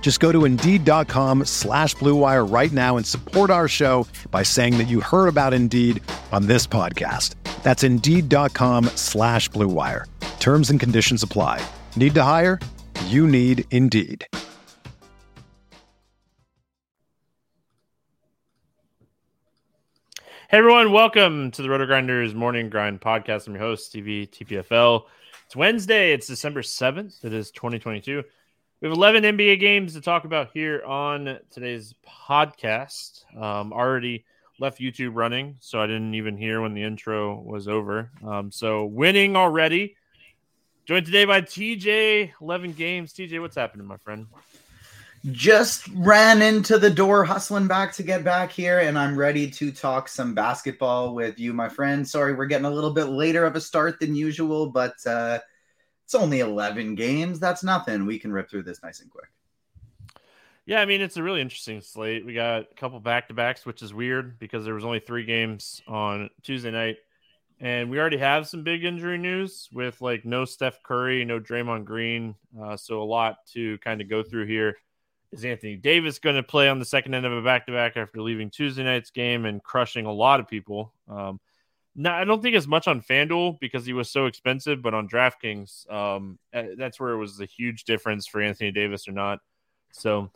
Just go to Indeed.com slash BlueWire right now and support our show by saying that you heard about Indeed on this podcast. That's Indeed.com slash BlueWire. Terms and conditions apply. Need to hire? You need Indeed. Hey everyone, welcome to the RotoGrinders Morning Grind Podcast. I'm your host, TV TPFL. It's Wednesday, it's December 7th. It is 2022. We have 11 NBA games to talk about here on today's podcast. Um, already left YouTube running, so I didn't even hear when the intro was over. Um, so winning already. Joined today by TJ, 11 games. TJ, what's happening, my friend? Just ran into the door, hustling back to get back here, and I'm ready to talk some basketball with you, my friend. Sorry, we're getting a little bit later of a start than usual, but uh, it's only 11 games. That's nothing. We can rip through this nice and quick. Yeah, I mean, it's a really interesting slate. We got a couple back to backs, which is weird because there was only three games on Tuesday night. And we already have some big injury news with like no Steph Curry, no Draymond Green. Uh, so a lot to kind of go through here. Is Anthony Davis going to play on the second end of a back to back after leaving Tuesday night's game and crushing a lot of people? Um, no, I don't think as much on FanDuel because he was so expensive, but on DraftKings, um, eh, that's where it was a huge difference for Anthony Davis or not. So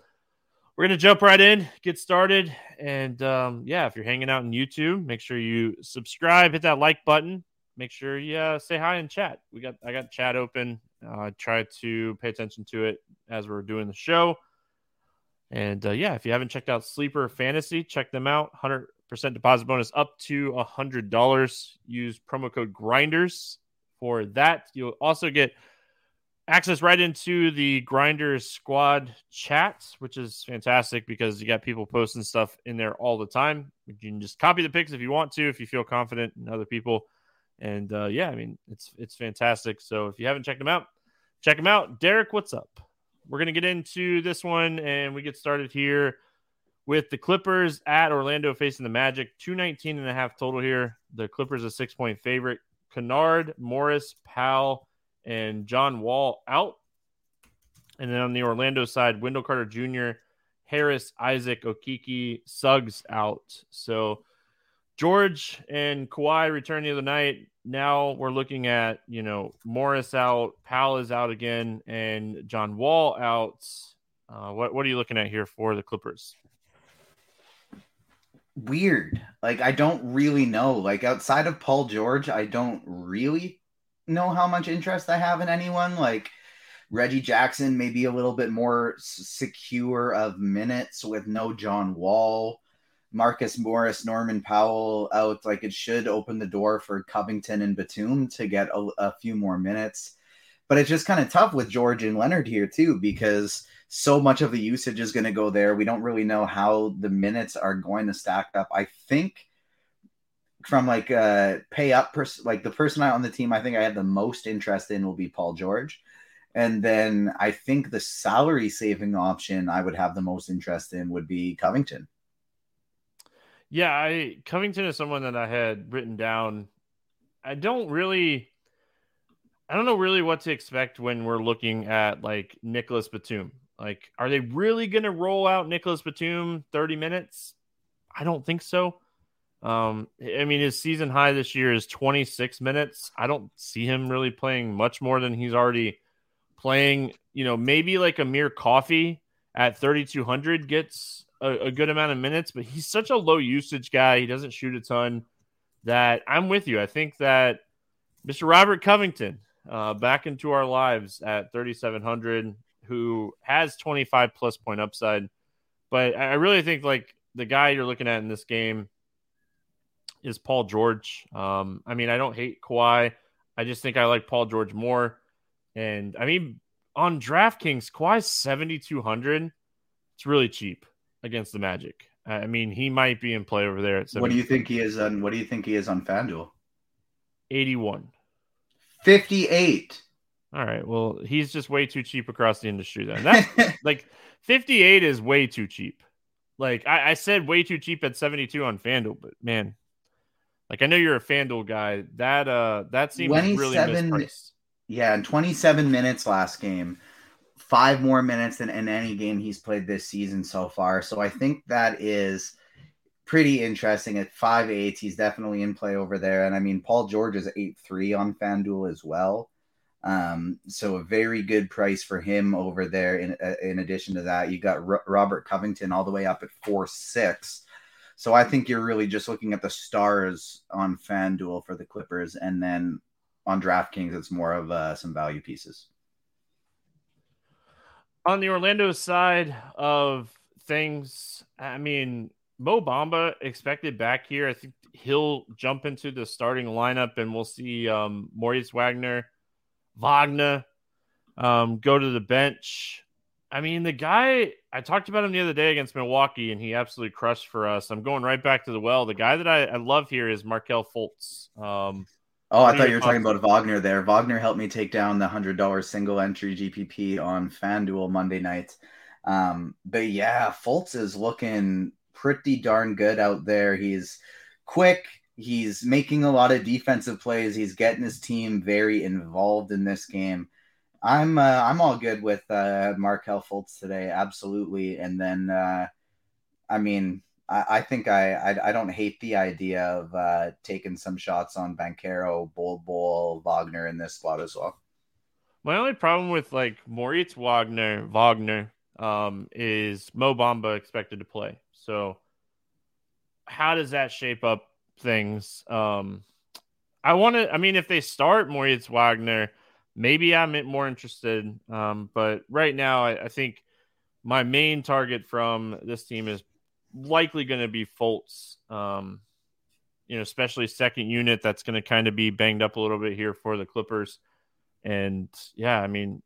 we're gonna jump right in, get started, and um, yeah, if you're hanging out in YouTube, make sure you subscribe, hit that like button, make sure you uh, say hi in chat. We got I got chat open. Uh, try to pay attention to it as we're doing the show. And uh, yeah, if you haven't checked out Sleeper Fantasy, check them out. Hundred percent deposit bonus up to a hundred dollars. Use promo code Grinders for that. You'll also get access right into the Grinders Squad chat, which is fantastic because you got people posting stuff in there all the time. You can just copy the picks if you want to, if you feel confident in other people. And uh, yeah, I mean it's it's fantastic. So if you haven't checked them out, check them out. Derek, what's up? We're gonna get into this one and we get started here with the Clippers at Orlando facing the Magic. 219 and a half total here. The Clippers a six point favorite. Kennard, Morris, Powell and John Wall out. And then on the Orlando side, Wendell Carter Jr., Harris, Isaac, Okeke, Suggs out. So George and Kawhi returned the other night. Now we're looking at, you know, Morris out, Powell is out again, and John Wall out. Uh, what, what are you looking at here for the Clippers? Weird. Like, I don't really know. Like, outside of Paul George, I don't really know how much interest I have in anyone. Like Reggie Jackson, maybe a little bit more secure of minutes with no John Wall. Marcus Morris, Norman Powell out. Like it should open the door for Covington and Batum to get a, a few more minutes. But it's just kind of tough with George and Leonard here, too, because so much of the usage is going to go there. We don't really know how the minutes are going to stack up. I think from like uh pay up pers- like the person on the team I think I have the most interest in will be Paul George. And then I think the salary saving option I would have the most interest in would be Covington. Yeah, I Covington is someone that I had written down. I don't really I don't know really what to expect when we're looking at like Nicholas Batum. Like, are they really gonna roll out Nicholas Batum 30 minutes? I don't think so. Um, I mean, his season high this year is 26 minutes. I don't see him really playing much more than he's already playing. You know, maybe like Amir Coffey at 3,200 gets a, a, good amount of minutes, but he's such a low usage guy. He doesn't shoot a ton that I'm with you. I think that Mr. Robert Covington uh, back into our lives at 3,700, who has 25 plus point upside. But I really think like the guy you're looking at in this game is Paul George. Um, I mean, I don't hate Kawhi. I just think I like Paul George more. And I mean, on DraftKings, Kawhi's 7,200. It's really cheap against the Magic. I mean, he might be in play over there. At what do you think he is on? What do you think he is on FanDuel? 81. 58. All right. Well, he's just way too cheap across the industry then. That like 58 is way too cheap. Like I, I said way too cheap at 72 on FanDuel, but man, like I know you're a FanDuel guy. That uh that seems really mispriced. Yeah, in 27 minutes last game, five more minutes than in any game he's played this season so far. So I think that is pretty interesting. At five eight, he's definitely in play over there. And I mean, Paul George is eight three on FanDuel as well. Um, so a very good price for him over there. In uh, in addition to that, you got R- Robert Covington all the way up at four six. So I think you're really just looking at the stars on FanDuel for the Clippers, and then on DraftKings, it's more of uh, some value pieces. On the Orlando side of things, I mean, Mo Bamba expected back here. I think he'll jump into the starting lineup, and we'll see um, Moritz Wagner, Wagner um, go to the bench. I mean, the guy I talked about him the other day against Milwaukee, and he absolutely crushed for us. I'm going right back to the well. The guy that I, I love here is Markelle Fultz. Um, oh, I thought you were talking about Wagner there. Wagner helped me take down the hundred dollar single entry GPP on FanDuel Monday night. Um, but yeah, Fultz is looking pretty darn good out there. He's quick. He's making a lot of defensive plays. He's getting his team very involved in this game. I'm uh, I'm all good with uh, Markelle Fultz today, absolutely. And then, uh, I mean, I, I think I, I, I don't hate the idea of uh, taking some shots on Banchero, Bol Bol, Wagner in this spot as well. My only problem with like Moritz Wagner Wagner um, is Mo Bamba expected to play. So how does that shape up things? Um, I want to. I mean, if they start Moritz Wagner, maybe I'm more interested. Um, but right now, I, I, think my main target from this team is likely going to be Fultz. Um, you know, especially second unit that's going to kind of be banged up a little bit here for the Clippers. And yeah, I mean,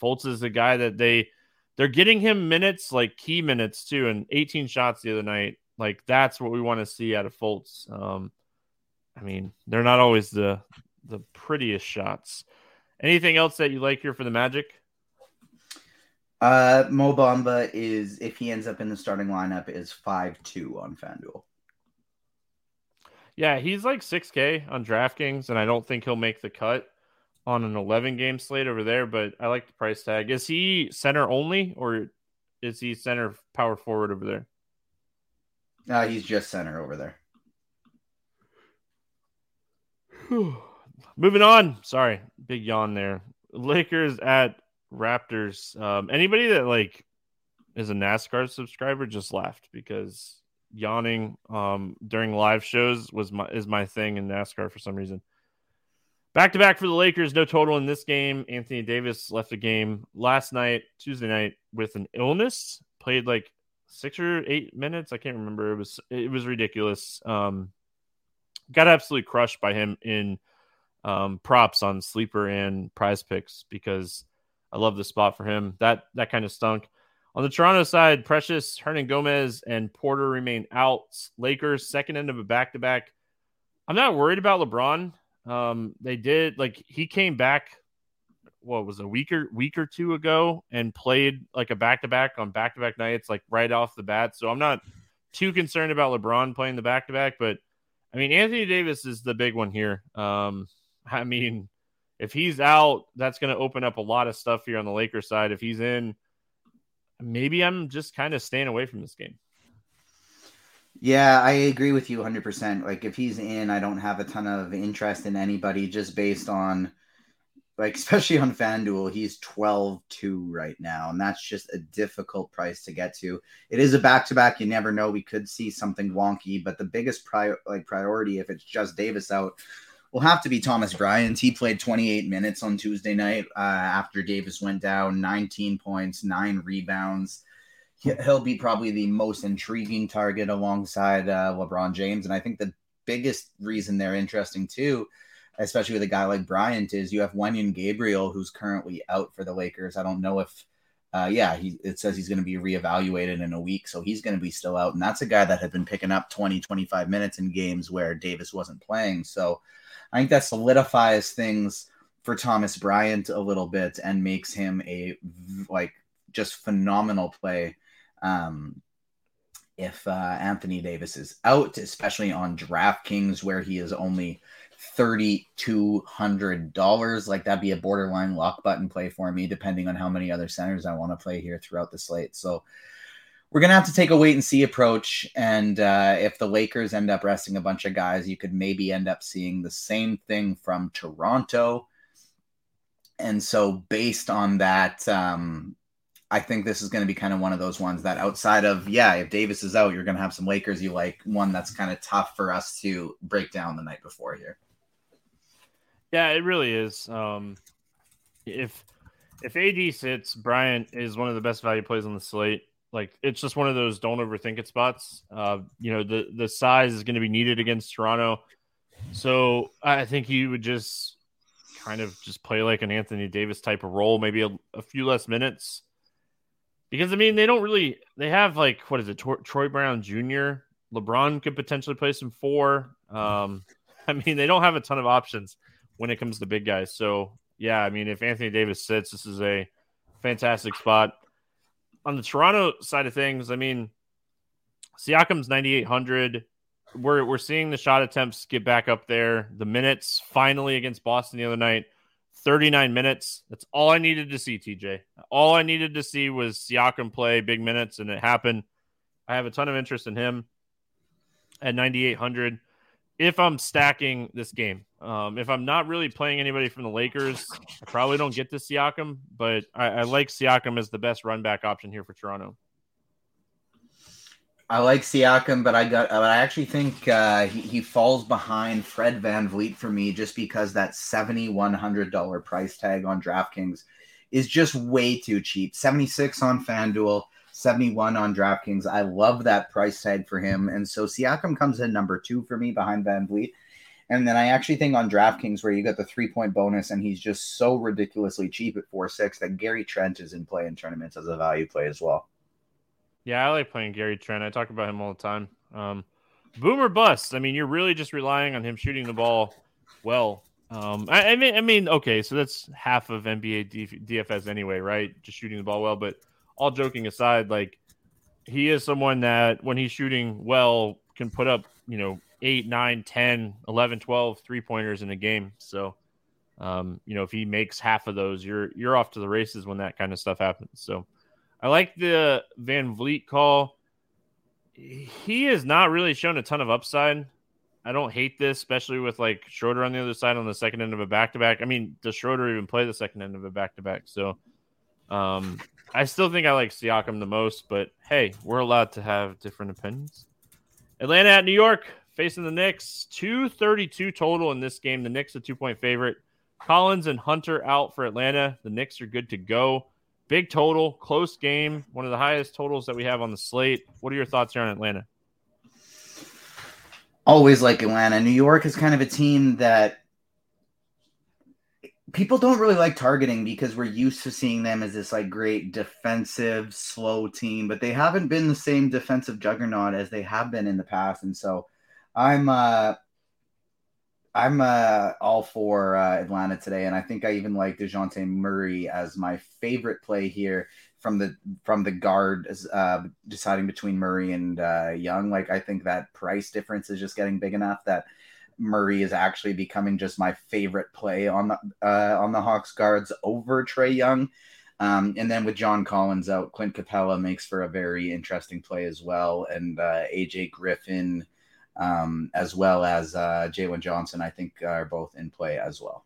Fultz is the guy that they they're getting him minutes like key minutes too, and 18 shots the other night. Like that's what we want to see out of Fultz. Um, I mean, they're not always the the prettiest shots. Anything else that you like here for the Magic? Uh, Mo Bamba is if he ends up in the starting lineup is five two on FanDuel. Yeah, he's like six K on DraftKings, and I don't think he'll make the cut on an 11 game slate over there, but I like the price tag. Is he center only or is he center power forward over there? Uh, he's just center over there. Moving on. Sorry, big yawn there. Lakers at Raptors. Um, anybody that like is a NASCAR subscriber just laughed because yawning um, during live shows was my is my thing in NASCAR for some reason. Back to back for the Lakers, no total in this game. Anthony Davis left the game last night, Tuesday night, with an illness. Played like six or eight minutes. I can't remember. It was it was ridiculous. Um, got absolutely crushed by him in um, props on sleeper and prize picks because I love the spot for him. That that kind of stunk. On the Toronto side, Precious, Hernangomez, and Porter remain out. Lakers second end of a back to back. I'm not worried about LeBron. Um, they did like he came back. What was a week or week or two ago and played like a back to back on back to back nights, like right off the bat. So I'm not too concerned about LeBron playing the back to back, but I mean Anthony Davis is the big one here. Um, I mean, if he's out, that's going to open up a lot of stuff here on the Lakers side. If he's in, maybe I'm just kind of staying away from this game. Yeah, I agree with you 100%. Like if he's in, I don't have a ton of interest in anybody just based on like especially on FanDuel, he's 12-2 right now and that's just a difficult price to get to. It is a back-to-back, you never know we could see something wonky, but the biggest prior like priority if it's just Davis out will have to be Thomas Bryant. He played 28 minutes on Tuesday night uh, after Davis went down, 19 points, 9 rebounds he'll be probably the most intriguing target alongside uh, LeBron James. And I think the biggest reason they're interesting too, especially with a guy like Bryant, is you have Wenyen Gabriel, who's currently out for the Lakers. I don't know if, uh, yeah, he, it says he's going to be reevaluated in a week. So he's going to be still out. And that's a guy that had been picking up 20, 25 minutes in games where Davis wasn't playing. So I think that solidifies things for Thomas Bryant a little bit and makes him a like just phenomenal play um, if uh, Anthony Davis is out, especially on DraftKings where he is only $3,200. Like that'd be a borderline lock button play for me, depending on how many other centers I want to play here throughout the slate. So we're going to have to take a wait and see approach. And uh, if the Lakers end up resting a bunch of guys, you could maybe end up seeing the same thing from Toronto. And so, based on that, um, I think this is going to be kind of one of those ones that outside of, yeah, if Davis is out, you're going to have some Lakers you like, one that's kind of tough for us to break down the night before here. Yeah, it really is. Um, if if AD sits, Bryant is one of the best value plays on the slate. Like it's just one of those don't overthink it spots. Uh, you know, the the size is going to be needed against Toronto. So I think he would just kind of just play like an Anthony Davis type of role, maybe a, a few less minutes because I mean they don't really they have like what is it Troy Brown Jr. LeBron could potentially play some four. Um, I mean they don't have a ton of options when it comes to big guys. So yeah, I mean if Anthony Davis sits, this is a fantastic spot. On the Toronto side of things, I mean Siakam's 9800. We're we're seeing the shot attempts get back up there. The minutes finally against Boston the other night, 39 minutes. That's all I needed to see, TJ. All I needed to see was Siakam play big minutes, and it happened. I have a ton of interest in him at 9,800. If I'm stacking this game, um, if I'm not really playing anybody from the Lakers, I probably don't get to Siakam, but I, I like Siakam as the best run back option here for Toronto. I like Siakam, but I got. I actually think uh, he, he falls behind Fred Van VanVleet for me just because that seventy one hundred dollar price tag on DraftKings is just way too cheap. Seventy six on FanDuel, seventy one on DraftKings. I love that price tag for him, and so Siakam comes in number two for me behind VanVleet. And then I actually think on DraftKings where you get the three point bonus, and he's just so ridiculously cheap at four six that Gary Trent is in play in tournaments as a value play as well. Yeah, I like playing Gary Trent. I talk about him all the time. Um, boomer bust. I mean, you're really just relying on him shooting the ball well. Um, I, I, mean, I mean, okay, so that's half of NBA DFS anyway, right? Just shooting the ball well. But all joking aside, like he is someone that when he's shooting well can put up, you know, 8, 9, 10, 11, 12 three pointers in a game. So, um, you know, if he makes half of those, you're you're off to the races when that kind of stuff happens. So, I like the VanVleet call. He has not really shown a ton of upside. I don't hate this, especially with like Schroeder on the other side on the second end of a back to back. I mean, does Schroeder even play the second end of a back to back? So um, I still think I like Siakam the most, but hey, we're allowed to have different opinions. Atlanta at New York facing the Knicks. 232 total in this game. The Knicks a two point favorite. Collins and Hunter out for Atlanta. The Knicks are good to go. Big total, close game, one of the highest totals that we have on the slate. What are your thoughts here on Atlanta? Always like Atlanta. New York is kind of a team that people don't really like targeting because we're used to seeing them as this like great defensive, slow team, but they haven't been the same defensive juggernaut as they have been in the past. And so I'm uh I'm uh, all for uh, Atlanta today, and I think I even like Dejounte Murray as my favorite play here from the from the guard, uh, deciding between Murray and uh, Young. Like I think that price difference is just getting big enough that Murray is actually becoming just my favorite play on the uh, on the Hawks guards over Trae Young. Um, and then with John Collins out, Clint Capela makes for a very interesting play as well, and uh, AJ Griffin um, as well as uh, Jalen Johnson, I think are both in play as well.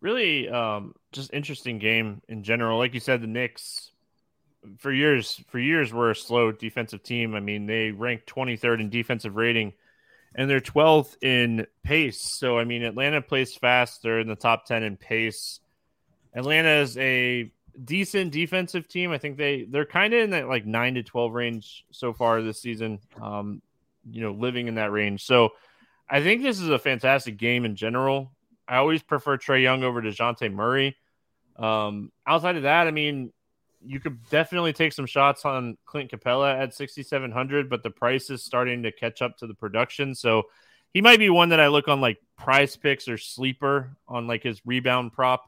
Really, um, just interesting game in general. Like you said, the Knicks for years for years were a slow defensive team. I mean, they ranked 23rd in defensive rating, and they're 12th in pace. So I mean, Atlanta plays fast. They're in the top 10 in pace. Atlanta is a decent defensive team. I think they they're kind of in that like nine to 12 range so far this season. Um, you know, living in that range. So I think this is a fantastic game in general. I always prefer Trae Young over Dejounte Murray. Um, outside of that, I mean, you could definitely take some shots on Clint Capela at 6,700, but the price is starting to catch up to the production. So he might be one that I look on like prize picks or sleeper on like his rebound prop.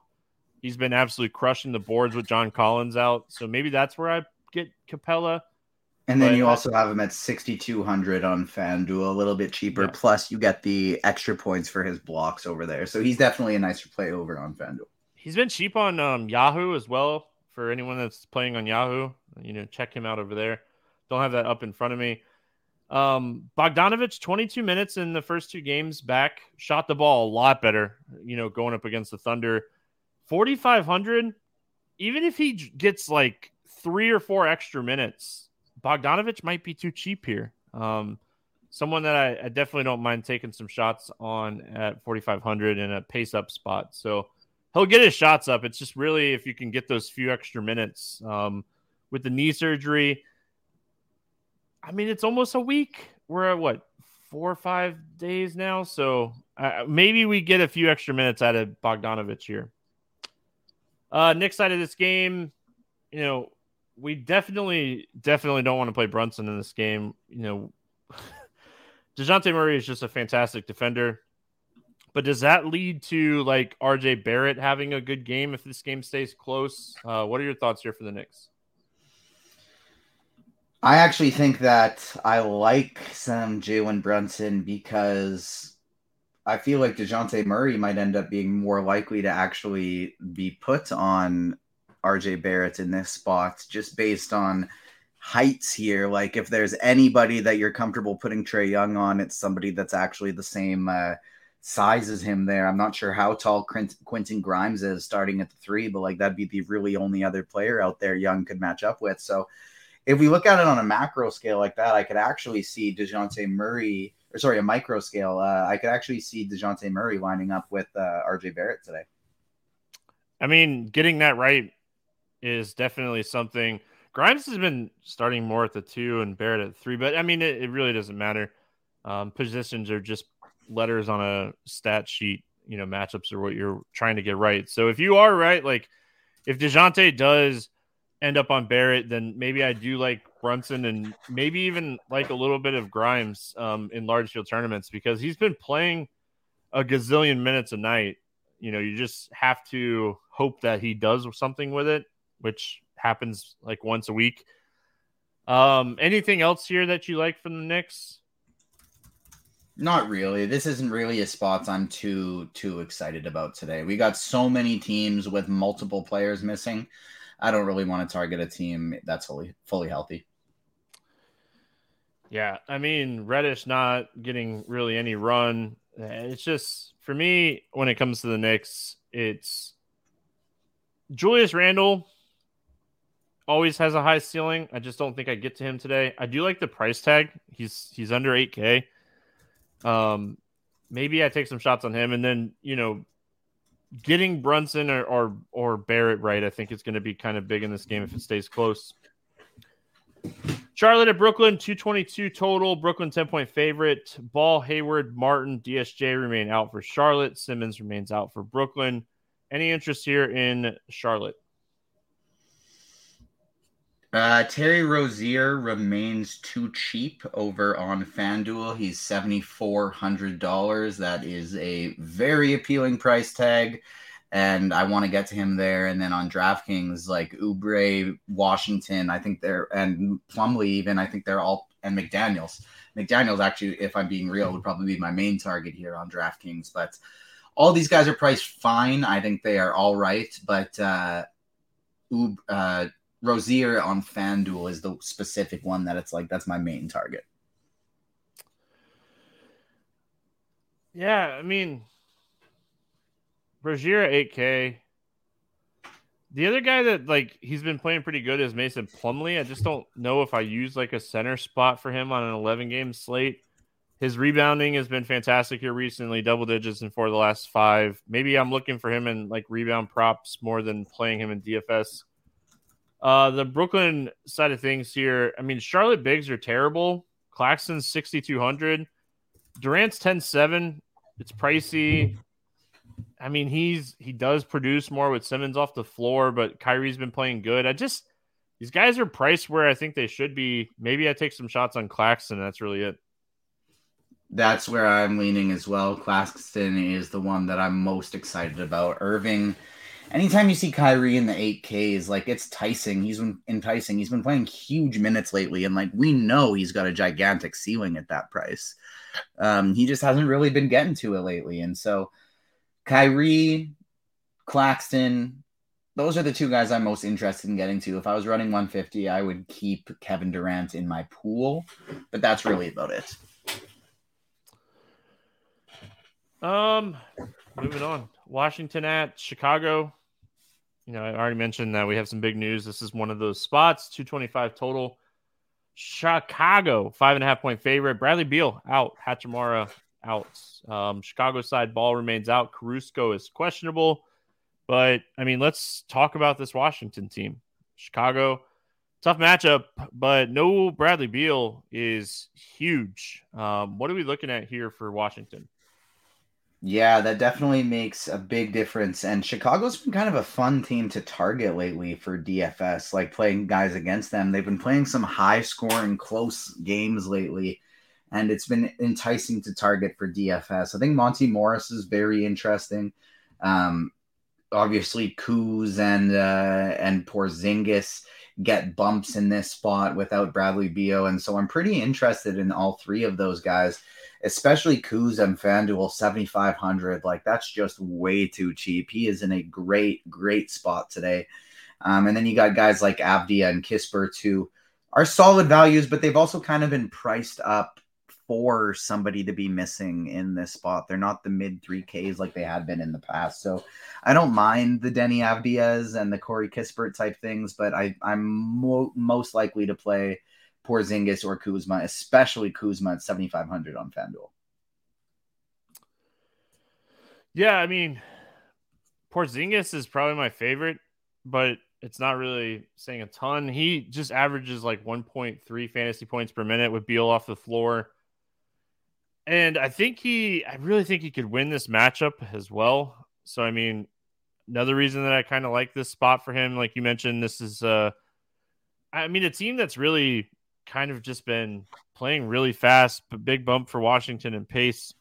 He's been absolutely crushing the boards with John Collins out. So maybe that's where I get Capela. And then but, you also have him at 6,200 on FanDuel, a little bit cheaper. Yeah. Plus, you get the extra points for his blocks over there. So he's definitely a nicer play over on FanDuel. He's been cheap on um, Yahoo as well. For anyone that's playing on Yahoo, you know, check him out over there. Don't have that up in front of me. Um, Bogdanovic, 22 minutes in the first two games back, shot the ball a lot better, you know, going up against the Thunder. 4,500, even if he gets like three or four extra minutes, Bogdanovic might be too cheap here. Um, someone that I, I, definitely don't mind taking some shots on at 4,500 in a pace up spot. So he'll get his shots up. It's just really if you can get those few extra minutes um, with the knee surgery. I mean, it's almost a week. We're at what four or five days now, so uh, maybe we get a few extra minutes out of Bogdanovic here. Uh, next side of this game, you know, we definitely definitely don't want to play Brunson in this game. You know, Dejounte Murray is just a fantastic defender. But does that lead to like RJ Barrett having a good game if this game stays close? Uh, what are your thoughts here for the Knicks? I actually think that I like some Jalen Brunson because I feel like Dejounte Murray might end up being more likely to actually be put on RJ Barrett in this spot just based on heights here. Like if there's anybody that you're comfortable putting Trae Young on, it's somebody that's actually the same uh, size as him there. I'm not sure how tall Quentin Grimes is starting at the three, but like that'd be the really only other player out there Young could match up with. So if we look at it on a macro scale like that, I could actually see DeJounte Murray, or sorry, a micro scale, uh, I could actually see DeJounte Murray lining up with uh, RJ Barrett today. I mean, getting that right is definitely something. Grimes has been starting more at the two and Barrett at three, but I mean, it, it really doesn't matter. Um, positions are just letters on a stat sheet. You know, matchups are what you're trying to get right. So if you are right, like if Dejounte does end up on Barrett, then maybe I do like Brunson and maybe even like a little bit of Grimes um, in large field tournaments because he's been playing a gazillion minutes a night. You know, you just have to hope that he does something with it, which happens like once a week. Um, anything else here that you like from the Knicks? Not really. This isn't really a spot I'm too too excited about today. We got so many teams with multiple players missing. I don't really want to target a team that's fully fully healthy. Yeah, I mean Reddish not getting really any run. Eh, it's just for me when it comes to the Knicks, it's Julius Randle always has a high ceiling. I just don't think I get to him today. I do like the price tag. He's he's under 8k. Um maybe I take some shots on him and then, you know, getting Brunson or, or, or Barrett right, I think is going to be kind of big in this game if it stays close. Charlotte at Brooklyn, 222 total. Brooklyn 10 point favorite. Ball, Hayward, Martin, DSJ remain out for Charlotte. Simmons remains out for Brooklyn. Any interest here in Charlotte? Uh, Terry Rozier remains too cheap over on FanDuel. He's $7,400. That is a very appealing price tag. And I want to get to him there. And then on DraftKings, like Oubre, Washington, I think they're, and Plumlee, even, I think they're all, and McDaniels. McDaniels, actually, if I'm being real, would probably be my main target here on DraftKings. But all these guys are priced fine. I think they are all right. But, uh, uh, Rozier on FanDuel is the specific one that it's like that's my main target. Yeah, I mean Rozier 8K. The other guy that like he's been playing pretty good is Mason Plumlee. I just don't know if I use like a center spot for him on an 11 game slate. His rebounding has been fantastic here recently, double digits in four of the last five. Maybe I'm looking for him in like rebound props more than playing him in DFS. Uh, the Brooklyn side of things here, I mean, Charlotte Bigs are terrible. Claxton's 6,200. Durant's 10 7. It's pricey. I mean, he's he does produce more with Simmons off the floor, but Kyrie's been playing good. I just these guys are priced where I think they should be. Maybe I take some shots on Claxton. That's really it. That's where I'm leaning as well. Claxton is the one that I'm most excited about. Irving anytime you see Kyrie in the 8Ks, like it's enticing. He's been enticing. He's been playing huge minutes lately, and like we know he's got a gigantic ceiling at that price. Um, he just hasn't really been getting to it lately. And so Kyrie, Claxton, those are the two guys I'm most interested in getting to. If I was running 150, I would keep Kevin Durant in my pool, but that's really about it. Um, moving on. Washington at Chicago. You know, I already mentioned that we have some big news. This is one of those spots, 225 total. Chicago, five and a half point favorite. Bradley Beal out. Hachimura out. Um, Chicago side ball remains out. Caruso is questionable. But I mean, let's talk about this Washington team. Chicago, tough matchup, but no Bradley Beal is huge. Um, what are we looking at here for Washington? Yeah, that definitely makes a big difference. And Chicago's been kind of a fun team to target lately for DFS, like playing guys against them. They've been playing some high scoring, close games lately, and it's been enticing to target for DFS. I think Monte Morris is very interesting. Um, obviously, Kuz and uh, and Porzingis get bumps in this spot without Bradley Beal. And so I'm pretty interested in all three of those guys, especially Kuz and FanDuel 7,500. Like that's just way too cheap. He is in a great, great spot today. Um, and then you got guys like Avdija and Kispert who are solid values, but they've also kind of been priced up for somebody to be missing in this spot. They're not the mid 3Ks like they had been in the past. So I don't mind the Deni Avdija's and the Corey Kispert type things, but I, I'm mo- most likely to play Porzingis or Kuzma, especially Kuzma at 7,500 on FanDuel. Yeah, I mean, Porzingis is probably my favorite, but it's not really saying a ton. He just averages like 1.3 fantasy points per minute with Beal off the floor. And I think he, I really think he could win this matchup as well. So, I mean, another reason that I kind of like this spot for him, like you mentioned, this is, uh, I mean, a team that's really kind of just been playing really fast, but big bump for Washington and pace.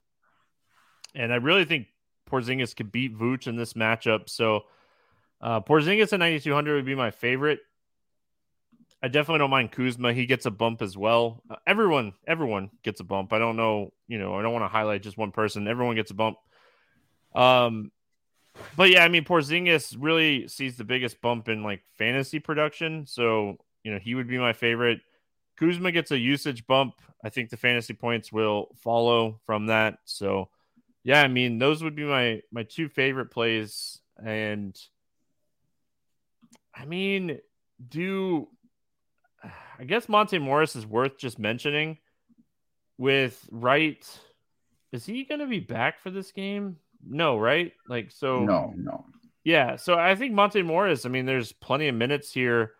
And I really think Porzingis could beat Vooch in this matchup. So, uh, Porzingis at 9,200 would be my favorite. I definitely don't mind Kuzma. He gets a bump as well. Uh, everyone, everyone gets a bump. I don't know, you know, I don't want to highlight just one person. Everyone gets a bump. Um, but yeah, I mean, Porzingis really sees the biggest bump in like fantasy production. So, you know, he would be my favorite. Kuzma gets a usage bump. I think the fantasy points will follow from that. So, yeah, I mean, those would be my my two favorite plays. And I mean, do I guess Monte Morris is worth just mentioning with Wright. Is he going to be back for this game? No, right? Like, so no, no. Yeah. So I think Monte Morris, I mean, there's plenty of minutes here.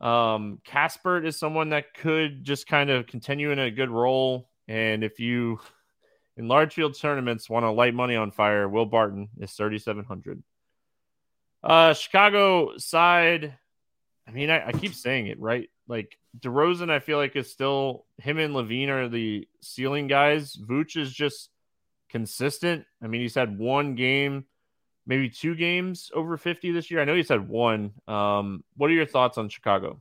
Um, Kispert is someone that could just kind of continue in a good role. And if you in large field tournaments want to light money on fire, Will Barton is 3,700. Uh, Chicago side, I mean, I, I keep saying it, right? Like DeRozan, I feel like is still him and LaVine are the ceiling guys. Vooch is just consistent. I mean, he's had one game, maybe two games over 50 this year. I know he's had one. Um, what are your thoughts on Chicago?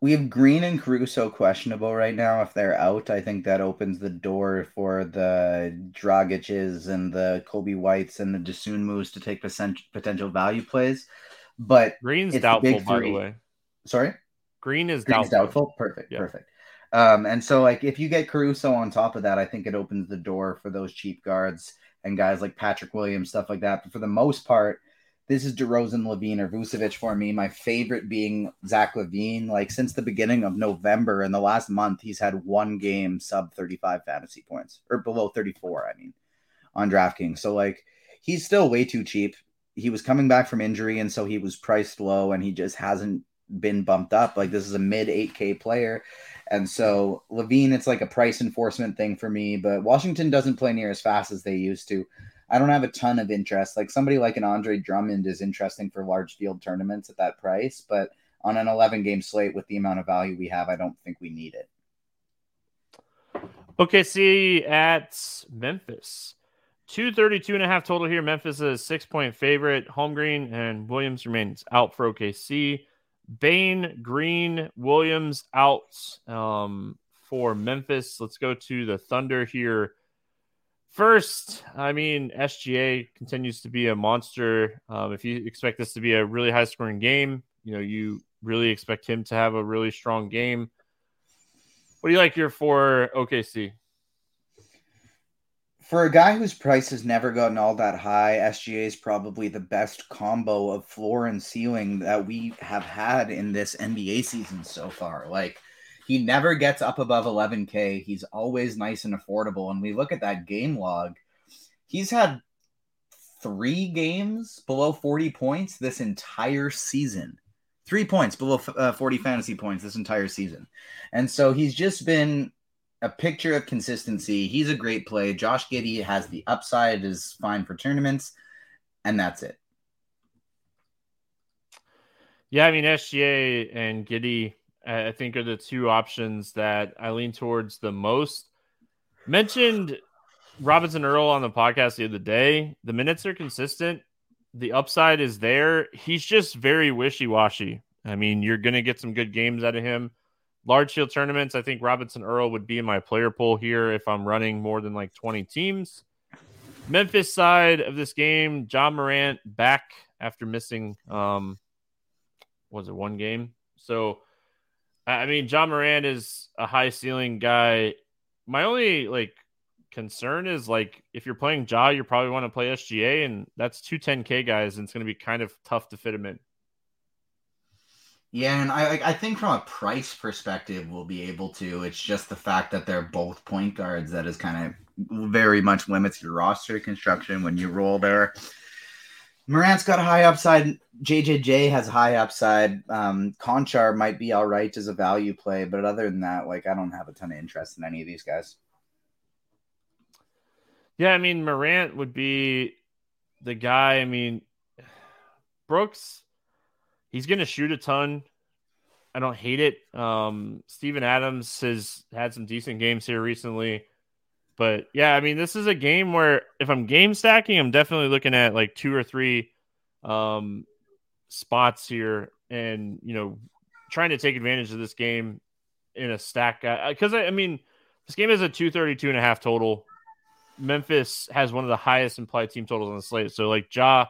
We have Green and Caruso questionable right now. If they're out, I think that opens the door for the Dragiches and the Kobe Whites and the Dosunmus to take potential value plays. But Green's doubtful, by the way. Sorry, Green is doubtful. doubtful. Perfect, yeah. perfect. Um, and so like if you get Caruso on top of that, I think it opens the door for those cheap guards and guys like Patrick Williams, stuff like that. But for the most part, this is DeRozan, LaVine, or Vucevic for me. My favorite being Zach LaVine. Like since the beginning of November in the last month, he's had one game sub 35 fantasy points or below 34. I mean, on DraftKings. So like he's still way too cheap. He was coming back from injury, and so he was priced low, and he just hasn't been bumped up. Like this is a mid 8K player. And so LaVine, it's like a price enforcement thing for me, but Washington doesn't play near as fast as they used to. I don't have a ton of interest. Like somebody like an Andre Drummond is interesting for large field tournaments at that price, but on an 11 game slate with the amount of value we have, I don't think we need it. OKC at Memphis. 232 and a half total here. Memphis is a six point favorite. Holmgren and Williams remains out for OKC. Bane, Green, Williams out um, for Memphis. Let's go to the Thunder here. First, I mean, SGA continues to be a monster. Um, if you expect this to be a really high scoring game, you know, you really expect him to have a really strong game. What do you like here for OKC? For a guy whose price has never gotten all that high, SGA is probably the best combo of floor and ceiling that we have had in this NBA season so far. Like he never gets up above 11k. He's always nice and affordable. And we look at that game log. He's had three games below 40 points this entire season. Three points below uh, 40 fantasy points this entire season. And so he's just been a picture of consistency. He's a great play. Josh Giddey has the upside, is fine for tournaments, and that's it. Yeah, I mean SGA and Giddey, I think are the two options that I lean towards the most. Mentioned Robinson Earl on the podcast the other day. The minutes are consistent. the upside is there. He's just very wishy washy. I mean, you're going to get some good games out of him. Large field tournaments, I think Robinson Earl would be in my player pool here if I'm running more than like 20 teams. Memphis side of this game, John Morant back after missing um was it one game? So I mean John Morant is a high ceiling guy. My only like concern is like if you're playing Ja, you probably want to play SGA, and that's two 10K guys, and it's going to be kind of tough to fit him in. Yeah, and I I think from a price perspective, we'll be able to. It's just the fact that they're both point guards that is kind of very much limits your roster construction when you roll there. Morant's got a high upside. JJJ has high upside. Um, Konchar might be all right as a value play, but other than that, like I don't have a ton of interest in any of these guys. Yeah, I mean Morant would be the guy. I mean Brooks, he's going to shoot a ton. I don't hate it. Um, Steven Adams has had some decent games here recently. But yeah, I mean, this is a game where if I'm game stacking, I'm definitely looking at like two or three um, spots here and, you know, trying to take advantage of this game in a stack. Because, I, I mean, this game is a 232 and a half total. Memphis has one of the highest implied team totals on the slate. So, like, Ja,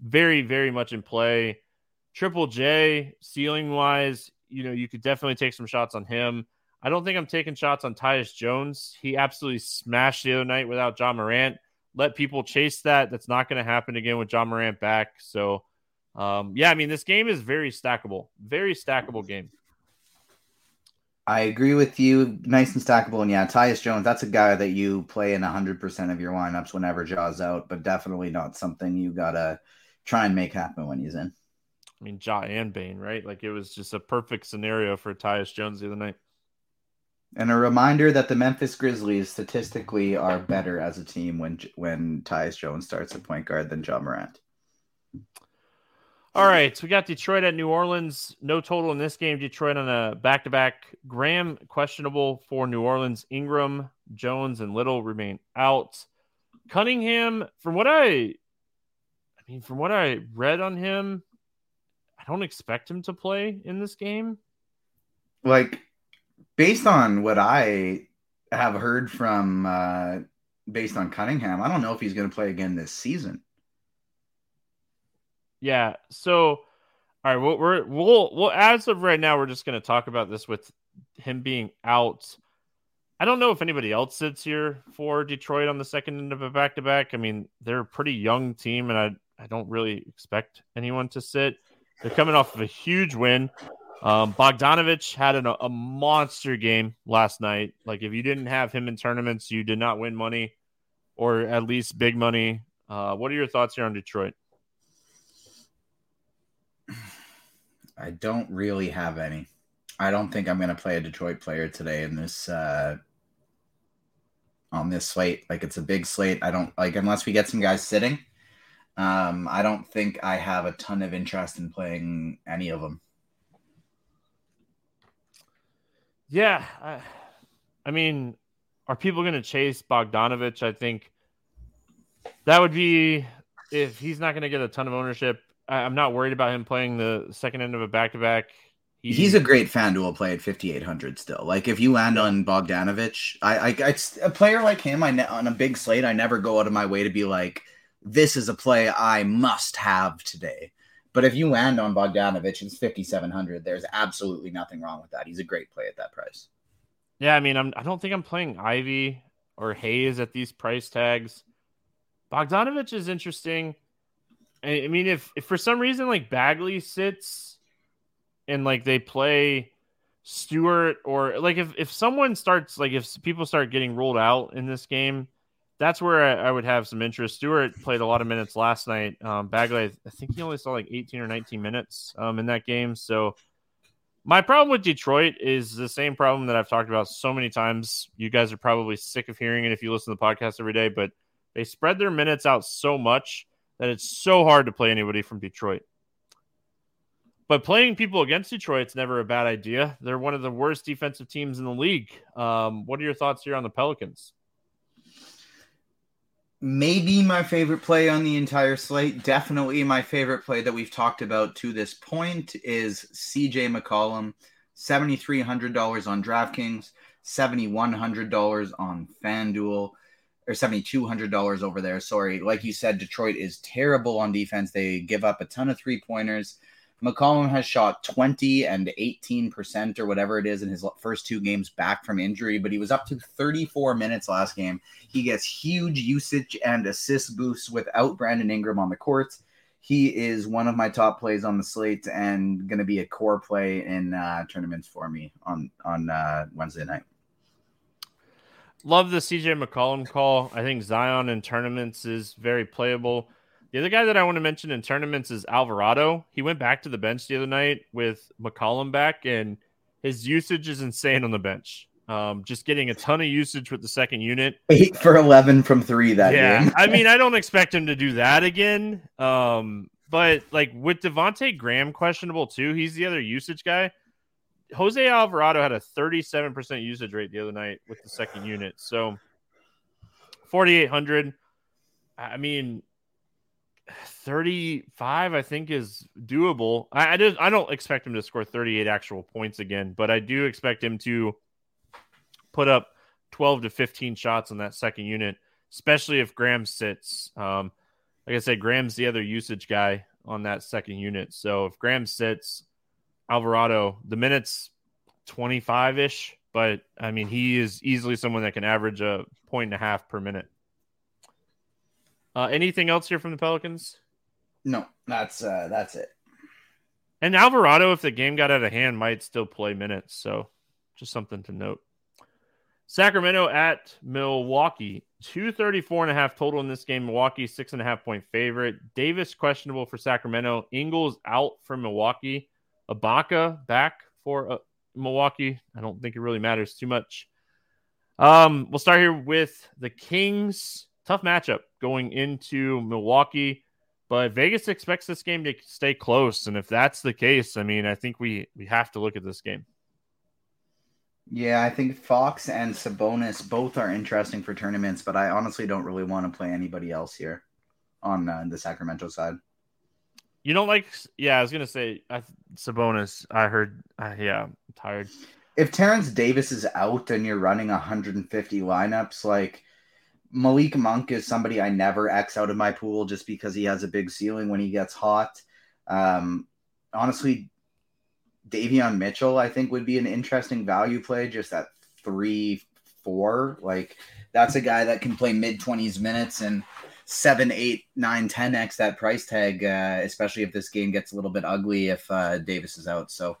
very, very much in play. Triple J, ceiling wise, you know, you could definitely take some shots on him. I don't think I'm taking shots on Tyus Jones. He absolutely smashed the other night without Ja Morant. Let people chase that. That's not going to happen again with Ja Morant back. So, um, yeah, I mean, this game is very stackable. Very stackable game. I agree with you. Nice and stackable. And yeah, Tyus Jones, that's a guy that you play in 100% of your lineups whenever Ja's out, but definitely not something you got to try and make happen when he's in. I mean, Ja and Bane, right? Like it was just a perfect scenario for Tyus Jones the other night. And a reminder that the Memphis Grizzlies statistically are better as a team when when Tyus Jones starts at point guard than Ja Morant. All right, so we got Detroit at New Orleans. No total in this game. Detroit on a back-to-back. Graham questionable for New Orleans. Ingram, Jones, and Little remain out. Cunningham, from what I, I mean, from what I read on him, I don't expect him to play in this game. Like based on what I have heard from uh, based on Cunningham, I don't know if he's going to play again this season. Yeah. So, all right, we'll, we're we'll we'll as of right now, we're just going to talk about this with him being out. I don't know if anybody else sits here for Detroit on the second end of a back to back. I mean, they're a pretty young team, and I I don't really expect anyone to sit. They're coming off of a huge win. Um, Bogdanovic had an, a monster game last night. Like, if you didn't have him in tournaments, you did not win money or at least big money. Uh, what are your thoughts here on Detroit? I don't really have any. I don't think I'm going to play a Detroit player today in this uh, on this slate. Like it's a big slate. I don't like unless we get some guys sitting. Um, I don't think I have a ton of interest in playing any of them. Yeah, I, I mean, are people going to chase Bogdanovic? I think that would be if he's not going to get a ton of ownership. I, am not worried about him playing the second end of a back to back. He's a great FanDuel play at 5,800 still. Like if you land on Bogdanovic, I, I, I a player like him, I ne- on a big slate, I never go out of my way to be like, this is a play I must have today. But if you land on Bogdanovic, it's 5,700. There's absolutely nothing wrong with that. He's a great play at that price. Yeah, I mean, I'm, I don't think I'm playing Ivey or Hayes at these price tags. Bogdanovic is interesting. I mean, if, if for some reason like Bagley sits and like they play Stewart or like if, if someone starts like if people start getting ruled out in this game – that's where I, I, would have some interest. Stewart played a lot of minutes last night. Um, Bagley, I think he only saw like 18 or 19 minutes um, in that game. So my problem with Detroit is the same problem that I've talked about so many times. You guys are probably sick of hearing it if you listen to the podcast every day, but they spread their minutes out so much that it's so hard to play anybody from Detroit. But playing people against Detroit, it's never a bad idea. They're one of the worst defensive teams in the league. Um, what are your thoughts here on the Pelicans? Maybe my favorite play on the entire slate. Definitely my favorite play that we've talked about to this point is CJ McCollum, $7,300 on DraftKings, $7,100 on FanDuel, or $7,200 over there. Sorry. Like you said, Detroit is terrible on defense. They give up a ton of three pointers. McCollum has shot 20 and 18% or whatever it is in his first two games back from injury, but he was up to 34 minutes last game. He gets huge usage and assist boosts without Brandon Ingram on the courts. He is one of my top plays on the slate and going to be a core play in uh, tournaments for me on on uh, Wednesday night. Love the CJ McCollum call. I think Zion in tournaments is very playable. The other guy that I want to mention in tournaments is Alvarado. He went back to the bench the other night with McCollum back, and his usage is insane on the bench. Um, just getting a ton of usage with the second unit. Eight for eleven from three that yeah, game. I mean, I don't expect him to do that again. Um, but like with Devonte Graham questionable too, he's the other usage guy. Jose Alvarado had a 37% usage rate the other night with the second unit. So 4,800. I mean, 35 i think is doable. I, I just i don't expect him to score 38 actual points again but i do expect him to put up 12 to 15 shots on that second unit especially if graham sits. Um like i said graham's the other usage guy on that second unit. So if graham sits alvarado the minutes 25ish but i mean he is easily someone that can average a point and a half per minute uh, anything else here from the Pelicans? No, that's uh, that's it. And Alvarado, if the game got out of hand, might still play minutes. So just something to note. Sacramento at Milwaukee. 234 and a half total in this game. Milwaukee, six and a half point favorite. Davis questionable for Sacramento. Ingles out for Milwaukee. Ibaka back for uh, Milwaukee. I don't think it really matters too much. Um, we'll start here with the Kings tough matchup going into Milwaukee, but Vegas expects this game to stay close. And if that's the case, I mean, I think we we have to look at this game. Yeah, I think Fox and Sabonis both are interesting for tournaments, but I honestly don't really want to play anybody else here on uh, the Sacramento side. You don't like? Yeah, I was gonna say I, Sabonis. I heard. Uh, yeah, I'm tired. If Terrence Davis is out and you're running 150 lineups, like Malik Monk is somebody I never X out of my pool just because he has a big ceiling when he gets hot. Um, honestly, Davion Mitchell, I think, would be an interesting value play just at three, four. Like, that's a guy that can play mid 20s minutes and seven, eight, nine, 10x that price tag, uh, especially if this game gets a little bit ugly if uh, Davis is out. So,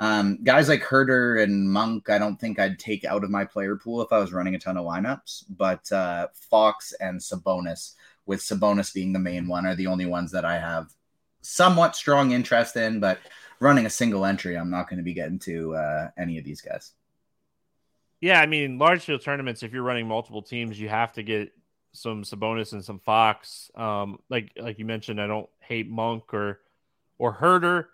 um, guys like Huerter and Monk, I don't think I'd take out of my player pool if I was running a ton of lineups. But uh, Fox and Sabonis, with Sabonis being the main one, are the only ones that I have somewhat strong interest in. But running a single entry, I'm not going to be getting to uh, any of these guys. Yeah, I mean, large field tournaments, if you're running multiple teams, you have to get some Sabonis and some Fox. Um, like like you mentioned, I don't hate Monk or or Huerter.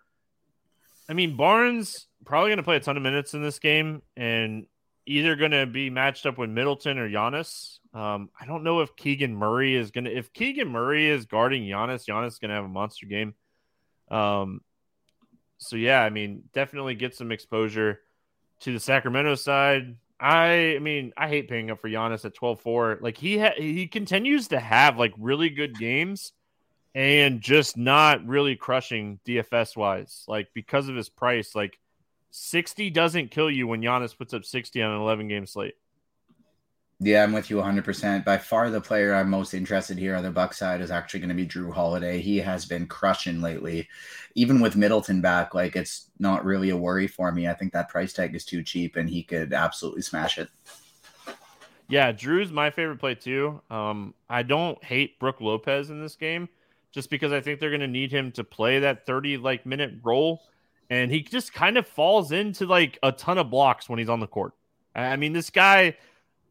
I mean, Barnes probably going to play a ton of minutes in this game and either going to be matched up with Middleton or Giannis. Um, I don't know if Keegan Murray is going to, if Keegan Murray is guarding Giannis, Giannis is going to have a monster game. Um, so yeah, I mean, definitely get some exposure to the Sacramento side. I, I mean, I hate paying up for Giannis at 12-4. Like he ha- he continues to have like really good games and just not really crushing DFS wise. Like because of his price, like 60 doesn't kill you when Giannis puts up 60 on an 11 game slate. Yeah, I'm with you 100%. By far, the player I'm most interested here on the Buck side is actually going to be Jrue Holiday. He has been crushing lately. Even with Middleton back, like it's not really a worry for me. I think that price tag is too cheap and he could absolutely smash it. Yeah, Jrue's my favorite play too. Um, I don't hate Brook Lopez in this game just because I think they're going to need him to play that 30 like minute role. And he just kind of falls into like a ton of blocks when he's on the court. I mean, this guy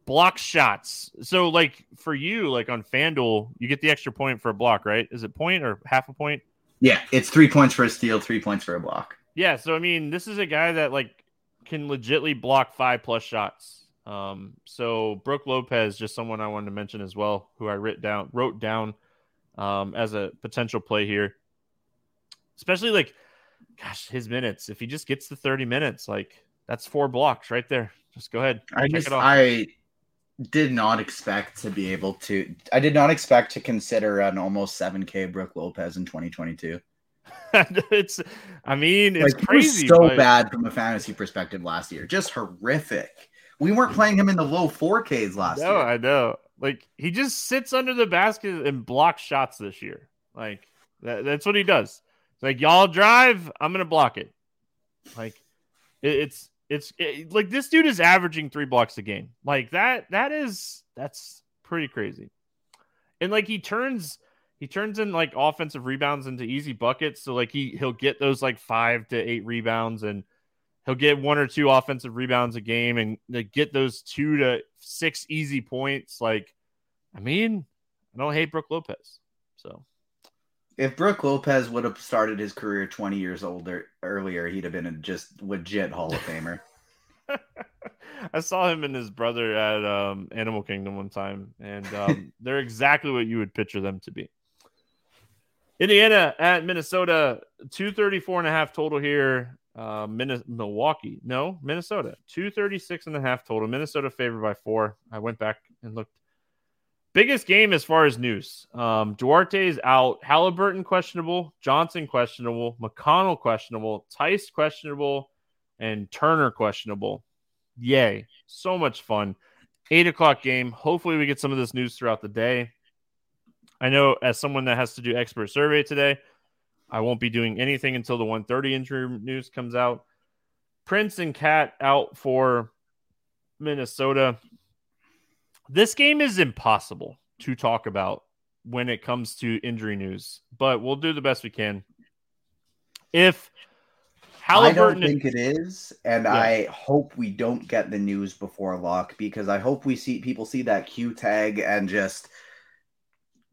blocks shots. So, like for you, like on FanDuel, you get the extra point for a block, right? Is it point or half a point? Yeah, it's three points for a steal, three points for a block. Yeah. So, I mean, this is a guy that like can legitly block five plus shots. Um, so Brook Lopez, just someone I wanted to mention as well, who I wrote down wrote down um, as a potential play here. Especially like, gosh, his minutes. If he just gets the 30 minutes, like that's four blocks right there. Just go ahead. I just I did not expect to be able to. I did not expect to consider an almost 7K Brook Lopez in 2022. it's, I mean, it's like, crazy. so but... bad from a fantasy perspective last year. Just horrific. We weren't playing him in the low 4Ks last no, year. No, I know. Like he just sits under the basket and blocks shots this year. Like that, that's what he does. It's like y'all drive, I'm gonna block it. Like it, it's it's it, like this dude is averaging three blocks a game. Like that that is that's pretty crazy. And like he turns he turns in like offensive rebounds into easy buckets. So like he he'll get those like five to eight rebounds and he'll get one or two offensive rebounds a game and get those two to six easy points. Like, I mean, I don't hate Brook Lopez. So if Brook Lopez would have started his career 20 years older earlier, he'd have been a just legit Hall of Famer. I saw him and his brother at um, Animal Kingdom one time, and um, they're exactly what you would picture them to be. Indiana at Minnesota, 234 and a half total here. Uh, Min- Milwaukee, no, Minnesota, 236 and a half total. Minnesota favored by four. I went back and looked. Biggest game as far as news. Um, is out. Haliburton questionable. Johnson questionable. McConnell questionable. Tice questionable. And Turner questionable. Yay. So much fun. Eight o'clock game. Hopefully, we get some of this news throughout the day. I know as someone that has to do expert survey today, I won't be doing anything until the 130 injury news comes out. Prince and KAT out for Minnesota. This game is impossible to talk about when it comes to injury news, but we'll do the best we can. If Haliburton I don't think it is, and yeah. I hope we don't get the news before lock because I hope we see people see that Q tag and just –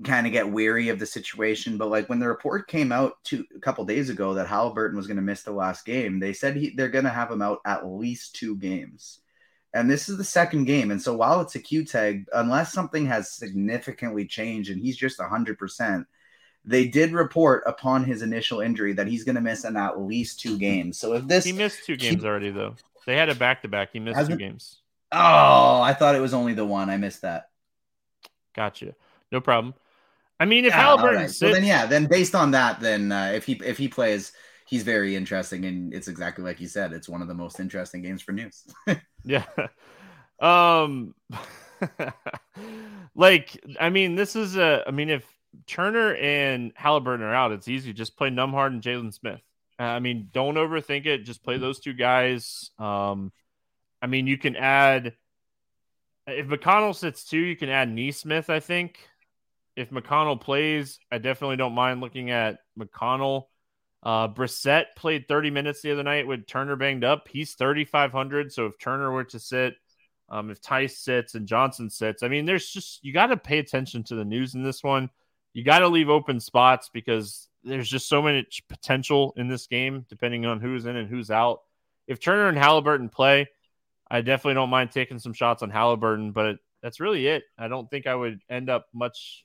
kind of get weary of the situation. But like when the report came out two, a couple days ago that Haliburton was going to miss the last game, they said he, they're going to have him out at least two games. And this is the second game. And so while it's a Q tag, unless something has significantly changed and he's just 100%, they did report upon his initial injury that he's going to miss an at least two hmm. games. So if this. He missed two games already, though. They had a back to back. He missed two games. Oh, I thought it was only the one. I missed that. Gotcha. No problem. I mean, if yeah, Haliburton right. sits, well, then yeah, then based on that, then uh, if he if he plays, he's very interesting, and it's exactly like you said. It's one of the most interesting games for news. yeah. Um. like, I mean, this is a. I mean, if Turner and Haliburton are out, it's easy. Just play Nembhard and Jalen Smith. Uh, I mean, don't overthink it. Just play those two guys. Um, I mean, you can add if McConnell sits two, you can add Nesmith. I think if McConnell plays, I definitely don't mind looking at McConnell. Uh, Brissett played 30 minutes the other night with Turner banged up. He's 3,500. So if Turner were to sit, um, if Tice sits and Johnson sits, I mean, there's just, you got to pay attention to the news in this one. You got to leave open spots because there's just so much potential in this game, depending on who's in and who's out. If Turner and Haliburton play, I definitely don't mind taking some shots on Haliburton, but that's really it. I don't think I would end up much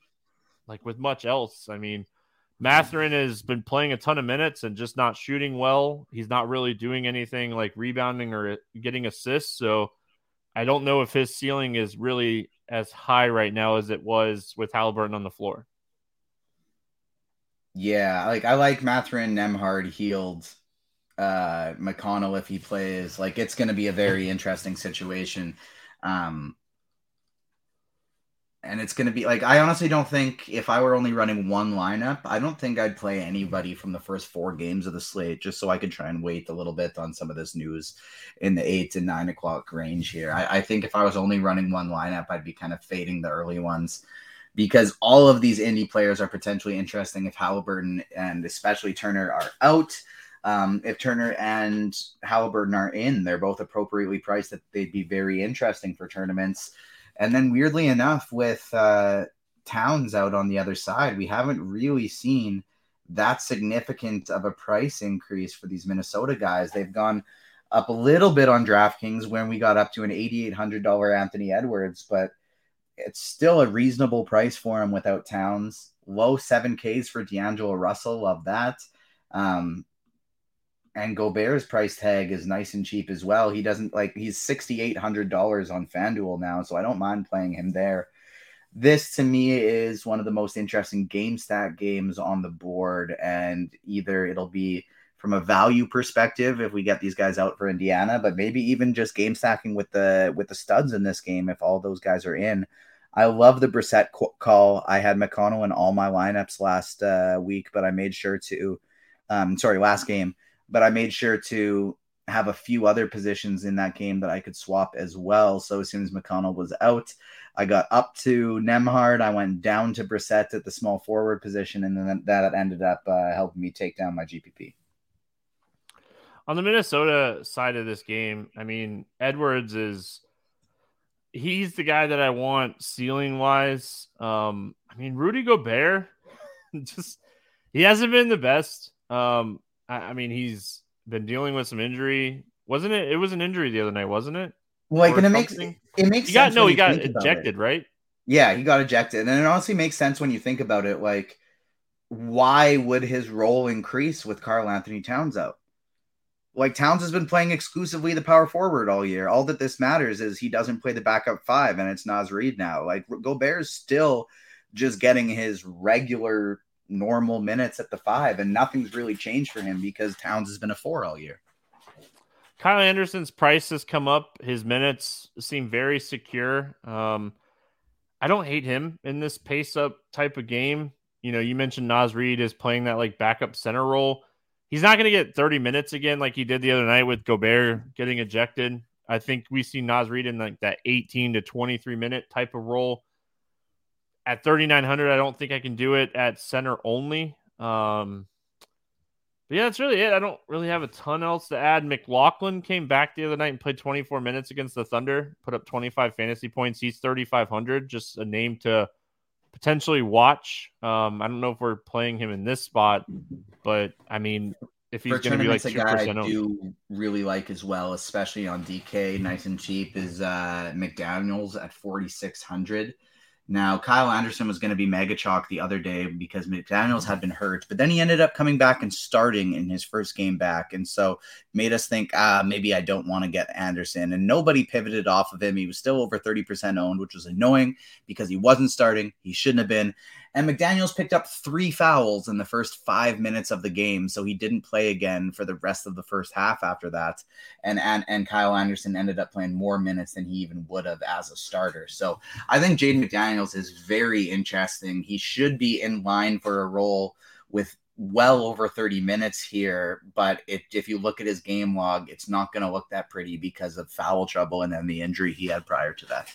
like with much else. I mean, Mathurin has been playing a ton of minutes and just not shooting well. He's not really doing anything like rebounding or getting assists. So I don't know if his ceiling is really as high right now as it was with Haliburton on the floor. Yeah, like I like Mathurin, Nembhard, Hield, uh, McConnell if he plays. Like it's going to be a very interesting situation. Um, and it's going to be like I honestly don't think if I were only running one lineup, I don't think I'd play anybody from the first four games of the slate just so I could try and wait a little bit on some of this news in the eight to nine o'clock range here. I, I think if I was only running one lineup, I'd be kind of fading the early ones because all of these indie players are potentially interesting if Haliburton and especially Turner are out. Um, if Turner and Haliburton are in, they're both appropriately priced that they'd be very interesting for tournaments. And then weirdly enough, with uh, Towns out on the other side, we haven't really seen that significant of a price increase for these Minnesota guys. They've gone up a little bit on DraftKings when we got up to an $8,800 Anthony Edwards, but it's still a reasonable price for him without Towns. Low 7Ks for D'Angelo Russell. Love that. Um, and Gobert's price tag is nice and cheap as well. He doesn't like he's $6,800 on FanDuel now, so I don't mind playing him there. This to me is one of the most interesting game stack games on the board, and either it'll be from a value perspective if we get these guys out for Indiana, but maybe even just game stacking with the with the studs in this game if all those guys are in. I love the Brissett call. I had McConnell in all my lineups last uh, week, but I made sure to, um, sorry, last game, but I made sure to have a few other positions in that game that I could swap as well. So as soon as McConnell was out, I got up to Nembhard. I went down to Brissett at the small forward position, and then that ended up uh, helping me take down my GPP. On the Minnesota side of this game, I mean, Edwards is he's the guy that I want ceiling wise. Um, I mean, Rudy Gobert just he hasn't been the best. Um, I, I, mean, he's been dealing with some injury. Wasn't it? It was an injury the other night, wasn't it? Like, and it makes it makes he got no, he got ejected, right? Yeah, he got ejected, and it honestly makes sense when you think about it. Like, why would his role increase with Karl Anthony Towns out? like Towns has been playing exclusively the power forward all year. All that this matters is he doesn't play the backup five, and it's Naz Reid now. Like Gobert is still just getting his regular normal minutes at the five, and nothing's really changed for him because Towns has been a four all year. Kyle Anderson's price has come up. His minutes seem very secure. Um, I don't hate him in this pace up type of game. You know, you mentioned Naz Reid is playing that like backup center role he's not going to get 30 minutes again like he did the other night with Gobert getting ejected. I think we see Naz Reid in like that 18 to 23 minute type of role. At 3,900, I don't think I can do it at center only. Um, but yeah, that's really it. I don't really have a ton else to add. McLaughlin came back the other night and played 24 minutes against the Thunder, put up 25 fantasy points. He's 3,500, just a name to potentially watch. Um, I don't know if we're playing him in this spot, but I mean, if he's going to be like two percent, I do really like as well, especially on DK, nice and cheap, is uh, McDaniels at forty six hundred. Now, Kyle Anderson was going to be mega chalk the other day because McDaniels had been hurt, but then he ended up coming back and starting in his first game back. And so made us think, ah, maybe I don't want to get Anderson. And nobody pivoted off of him. He was still over 30% owned, which was annoying because he wasn't starting. He shouldn't have been. And McDaniels picked up three fouls in the first five minutes of the game, so he didn't play again for the rest of the first half after that. And and, and Kyle Anderson ended up playing more minutes than he even would have as a starter. So I think Jaden McDaniels is very interesting. He should be in line for a role with well over 30 minutes here, but it, if you look at his game log, it's not going to look that pretty because of foul trouble and then the injury he had prior to that.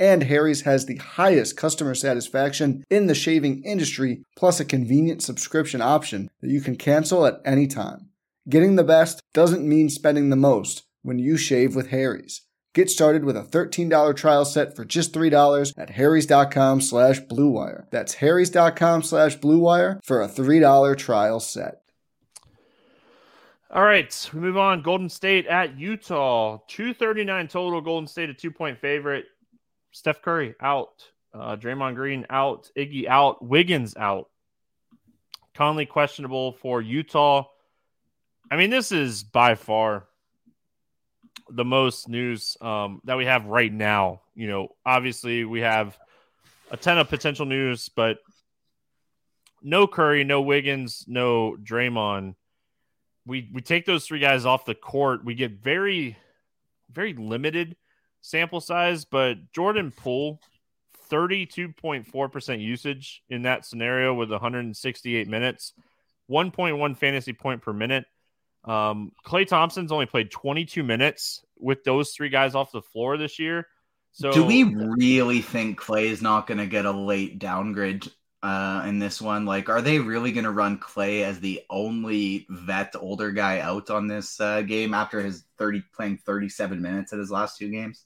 and Harry's has the highest customer satisfaction in the shaving industry, plus a convenient subscription option that you can cancel at any time. Getting the best doesn't mean spending the most when you shave with Harry's. Get started with a $13 trial set for just $3 at harrys.com slash bluewire. That's harrys.com slash bluewire for a $3 trial set. All right, we move on. Golden State at Utah. 239 total. Golden State a two point favorite. Steph Curry out, uh, Draymond Green out, Iggy out, Wiggins out. Conley questionable for Utah. I mean, this is by far the most news um, that we have right now. You know, obviously we have a ton of potential news, but no Curry, no Wiggins, no Draymond. We we take those three guys off the court. We get very, very limited sample size, but Jordan Poole, 32.4% usage in that scenario with 168 minutes, 1.1 fantasy point per minute. Um, Klay Thompson's only played 22 minutes with those three guys off the floor this year. So do we really think Klay is not going to get a late downgrade uh, in this one? Like, are they really going to run Klay as the only vet older guy out on this uh, game after his 30 playing 37 minutes at his last two games?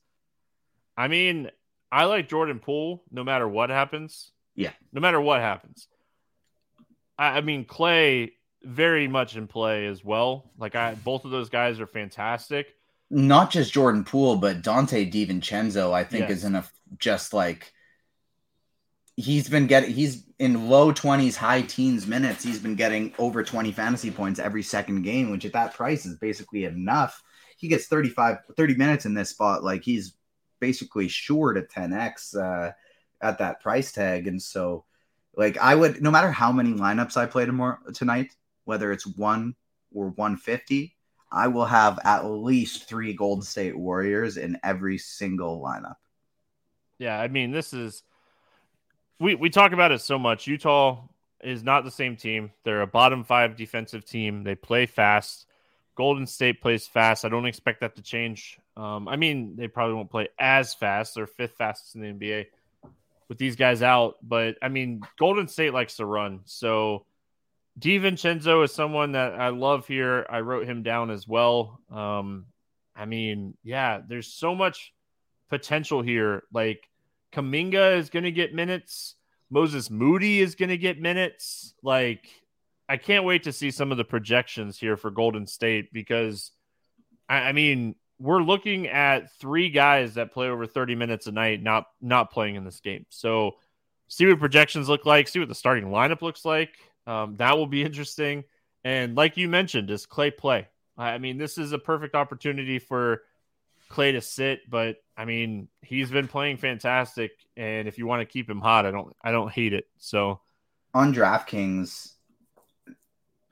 I mean, I like Jordan Poole no matter what happens. Yeah. No matter what happens. I, I mean, Klay very much in play as well. Like I both of those guys are fantastic. Not just Jordan Poole, but Donte DiVincenzo, I think, yes. is in a just like he's been getting he's in low 20s, high teens minutes. He's been getting over 20 fantasy points every second game, which at that price is basically enough. He gets 35 30 minutes in this spot. Like he's basically sure to 10x uh, at that price tag. And so, like, I would, no matter how many lineups I play tomorrow tonight, whether it's one or 150, I will have at least three Golden State Warriors in every single lineup. Yeah, I mean, this is we we talk about it so much. Utah is not the same team. They're a bottom five defensive team. They play fast. Golden State plays fast. I don't expect that to change. Um, I mean, they probably won't play as fast. They're fifth fastest in the NBA with these guys out. But I mean, Golden State likes to run. So DiVincenzo is someone that I love here. I wrote him down as well. Um, I mean, yeah, there's so much potential here. Like Kuminga is going to get minutes. Moses Moody is going to get minutes. Like, I can't wait to see some of the projections here for Golden State because, I, I mean, we're looking at three guys that play over 30 minutes a night not not playing in this game. So see what projections look like, see what the starting lineup looks like. Um, that will be interesting. And like you mentioned, does Klay play? I mean, this is a perfect opportunity for Klay to sit, but I mean, he's been playing fantastic. And if you want to keep him hot, I don't I don't hate it. So on DraftKings,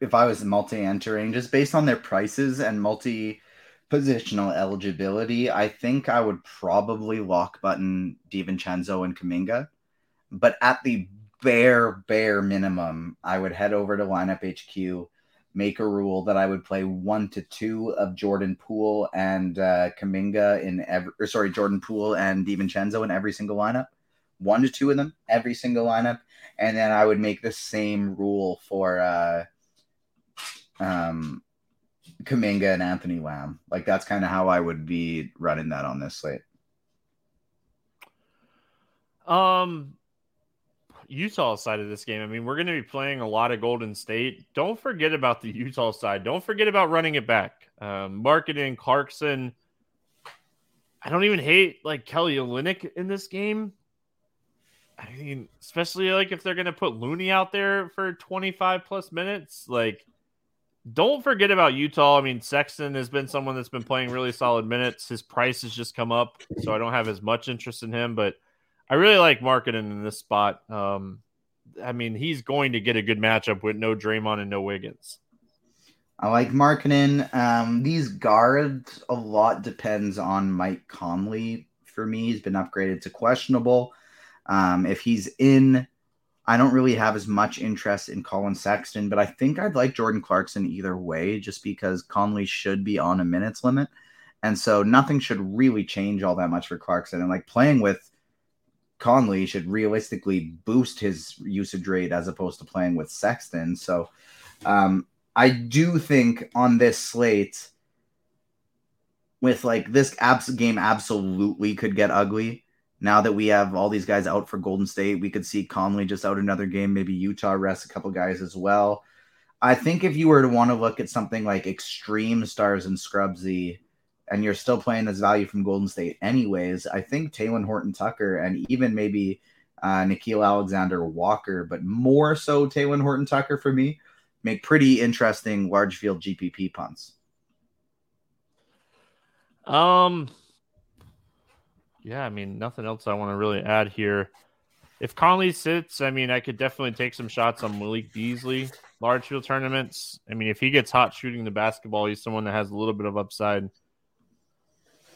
if I was multi-entering, just based on their prices and multi positional eligibility, I think I would probably lock button DiVincenzo and Kuminga. But at the bare, bare minimum, I would head over to lineup HQ, make a rule that I would play one to two of Jordan Poole and uh, Kuminga in every, or sorry, Jordan Poole and DiVincenzo in every single lineup. One to two of them, every single lineup. And then I would make the same rule for uh, um, Kuminga and Anthony Lamb. Like that's kind of how I would be running that on this slate. Um, Utah side of this game. I mean, we're going to be playing a lot of Golden State. Don't forget about the Utah side. Don't forget about running it back. Um, Markkanen, Clarkson. I don't even hate like Kelly Olynyk in this game. I mean, especially like if they're going to put Looney out there for 25 plus minutes, like don't forget about Utah. I mean, Sexton has been someone that's been playing really solid minutes. His price has just come up, so I don't have as much interest in him. But I really like Markkanen in this spot. Um, I mean, he's going to get a good matchup with no Draymond and no Wiggins. I like Markkanen. Um, these guards, a lot depends on Mike Conley for me. He's been upgraded to questionable. Um, if he's in I don't really have as much interest in Collin Sexton, but I think I'd like Jordan Clarkson either way, just because Conley should be on a minutes limit. And so nothing should really change all that much for Clarkson. And like playing with Conley should realistically boost his usage rate as opposed to playing with Sexton. So um, I do think on this slate, with like this abs- game absolutely could get ugly now that we have all these guys out for Golden State, we could see Conley just out another game. Maybe Utah rest a couple guys as well. I think if you were to want to look at something like extreme stars and Scrubsy, and you're still playing this value from Golden State anyways, I think Talen Horton Tucker and even maybe uh, Nickeil Alexander Walker, but more so Talen Horton Tucker for me, make pretty interesting large field GPP punts. Um, yeah, I mean, nothing else I want to really add here. if Conley sits, I mean, I could definitely take some shots on Malik Beasley, large field tournaments. I mean, if he gets hot shooting the basketball, he's someone that has a little bit of upside.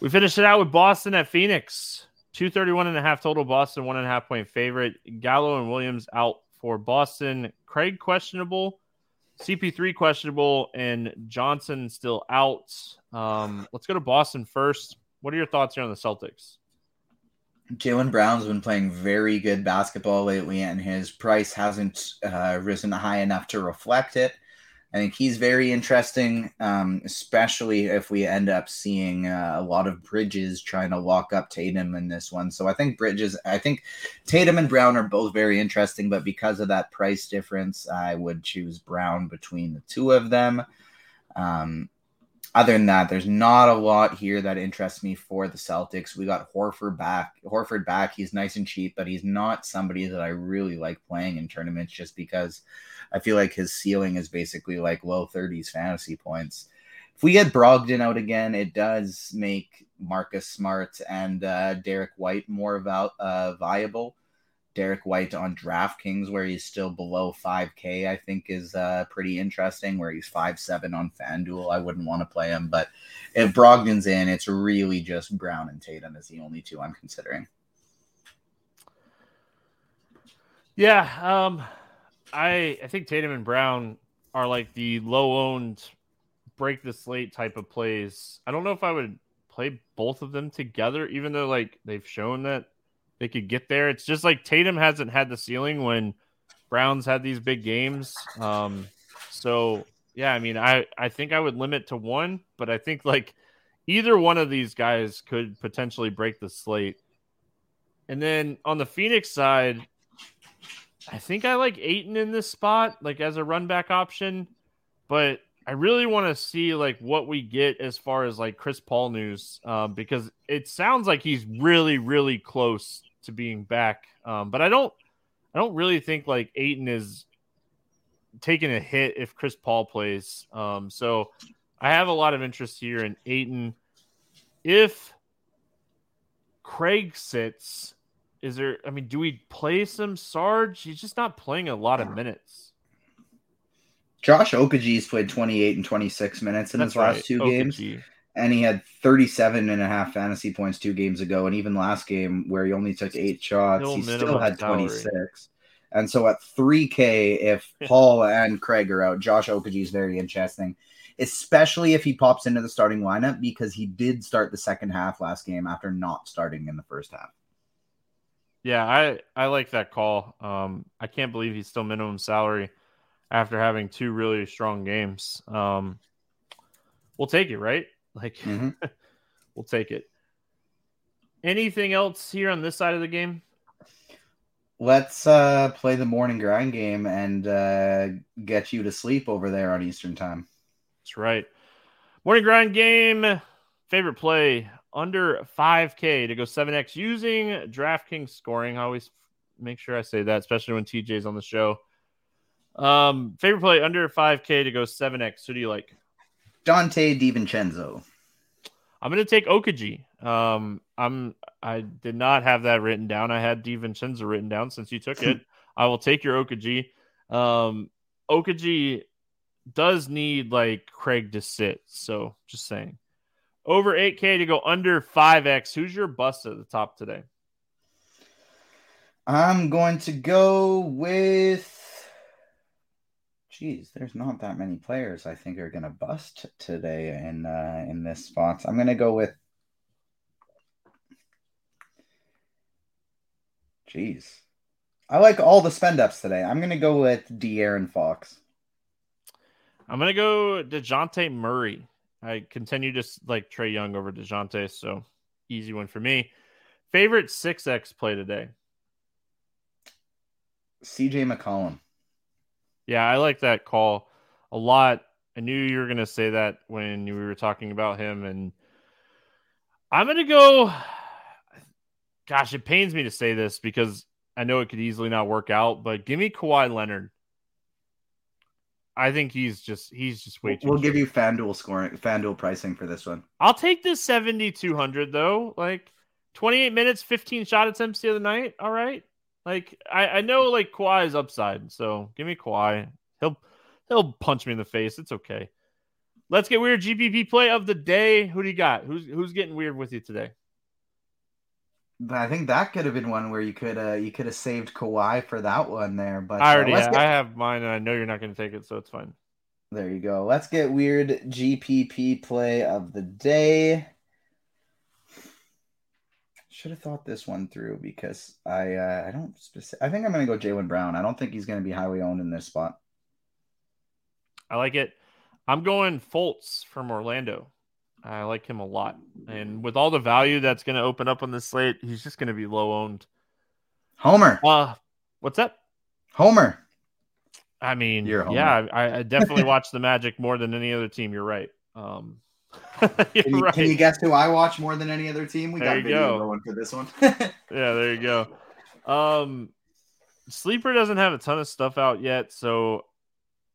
We finished it out with Boston at Phoenix. 231 and a half total Boston, one and a half point favorite. Gallo and Williams out for Boston. Craig questionable, CP3 questionable, and Johnson still out. Um, let's go to Boston first. What are your thoughts here on the Celtics? Jaylen Brown's been playing very good basketball lately, and his price hasn't uh, risen high enough to reflect it. I think he's very interesting, um, especially if we end up seeing uh, a lot of Bridges trying to lock up Tatum in this one. So I think Bridges, I think Tatum and Brown are both very interesting, but because of that price difference, I would choose Brown between the two of them. Um, other than that, there's not a lot here that interests me for the Celtics. We got Horford back. Horford back. He's nice and cheap, but he's not somebody that I really like playing in tournaments just because I feel like his ceiling is basically like low 30s fantasy points. If we get Brogdon out again, it does make Marcus Smart and uh, Derrick White more val- uh, viable. Derrick White on DraftKings, where he's still below 5K, I think is uh, pretty interesting. Where he's 5-7 on FanDuel, I wouldn't want to play him. But if Brogdon's in, it's really just Brown and Tatum is the only two I'm considering. Yeah, um, I I think Tatum and Brown are like the low owned break the slate type of plays. I don't know if I would play both of them together, even though like they've shown that they could get there. It's just like Tatum hasn't had the ceiling when Browns had these big games. Um, so yeah, I mean, I I think I would limit to one, but I think like either one of these guys could potentially break the slate. And then on the Phoenix side, I think I like Ayton in this spot, like as a run back option, but I really want to see like what we get as far as like Chris Paul news, um, because it sounds like he's really, really close to being back. Um, but I don't, I don't really think like Ayton is taking a hit if Chris Paul plays. Um, so I have a lot of interest here in Ayton. If Craig sits, is there? I mean, do we play some Sarge? He's just not playing a lot of minutes. Josh Okogie's played 28 and 26 minutes in That's his last two games. And he had 37 and a half fantasy points two games ago. And even last game, where he only took eight shots, he still had salary. 26. And so at 3K, if Paul and Craig are out, Josh Okogie is very interesting, especially if he pops into the starting lineup because he did start the second half last game after not starting in the first half. Yeah, I I like that call. Um, I can't believe he's still minimum salary after having two really strong games. Um, we'll take it, right? Like, Mhm. we'll take it. Anything else here on this side of the game? Let's uh, play the morning grind game and uh, get you to sleep over there on Eastern time. That's right. Morning grind game. Favorite play under 5K to go 7X using DraftKings scoring. I always make sure I say that, especially when TJ's on the show. Um, favorite play under 5K to go 7X. Who do you like? Donte DiVincenzo. I'm going to take Okogie. Um, I'm I did not have that written down. I had DiVincenzo written down since you took it. I will take your Okogie. Um, Okogie does need like Craig to sit. So just saying. Over 8K to go under 5X. Who's your bust at the top today? I'm going to go with. Geez, there's not that many players I think are going to bust today in uh, in this spot. I'm going to go with. Jeez, I like all the spend ups today. I'm going to go with De'Aaron Fox. I'm gonna go Dejounte Murray. I continue to like Trae Young over Dejounte, so easy one for me. Favorite 6X play today. CJ McCollum. Yeah, I like that call a lot. I knew you were going to say that when we were talking about him. And I'm going to go. Gosh, it pains me to say this because I know it could easily not work out, but give me Kawhi Leonard. I think he's just he's just way too. We'll give cheap. you FanDuel scoring, FanDuel pricing for this one. I'll take this 7200 though. Like 28 minutes, 15 shot attempts the other night. All right. Like I, I know like Kawhi is upside, so give me Kawhi. He'll he'll punch me in the face. It's okay. Let's get weird. GPP play of the day. Who do you got? Who's who's getting weird with you today? But I think that could have been one where you could uh you could have saved Kawhi for that one there. But I already uh, have, get, I have mine, and I know you're not going to take it, so it's fine. there you go. Let's get weird GPP play of the day. Should have thought this one through because I uh, I don't specific, I think I'm gonna go Jaylen Brown. I don't think he's gonna be highly owned in this spot. I like it. I'm going Fultz from Orlando. I like him a lot, and with all the value that's going to open up on this slate, he's just going to be low owned. Homer. Uh, what's up? Homer. I mean, You're yeah, I, I definitely watch the Magic more than any other team. You're right. Um, Can you, right. can you guess who I watch more than any other team? We There got video go. going for this one. Yeah, there you go. Um, Sleeper doesn't have a ton of stuff out yet, so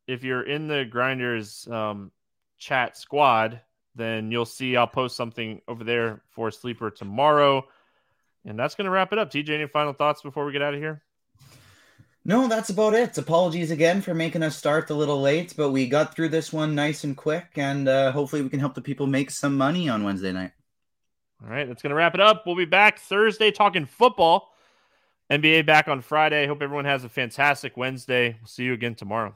if you're in the Grinders um, chat squad, then you'll see I'll post something over there for Sleeper tomorrow, and that's going to wrap it up. TJ, any final thoughts before we get out of here? No, that's about it. Apologies again for making us start a little late, but we got through this one nice and quick, and uh, hopefully we can help the people make some money on Wednesday night. All right, that's going to wrap it up. We'll be back Thursday talking football. NBA back on Friday. Hope everyone has a fantastic Wednesday. We'll see you again tomorrow.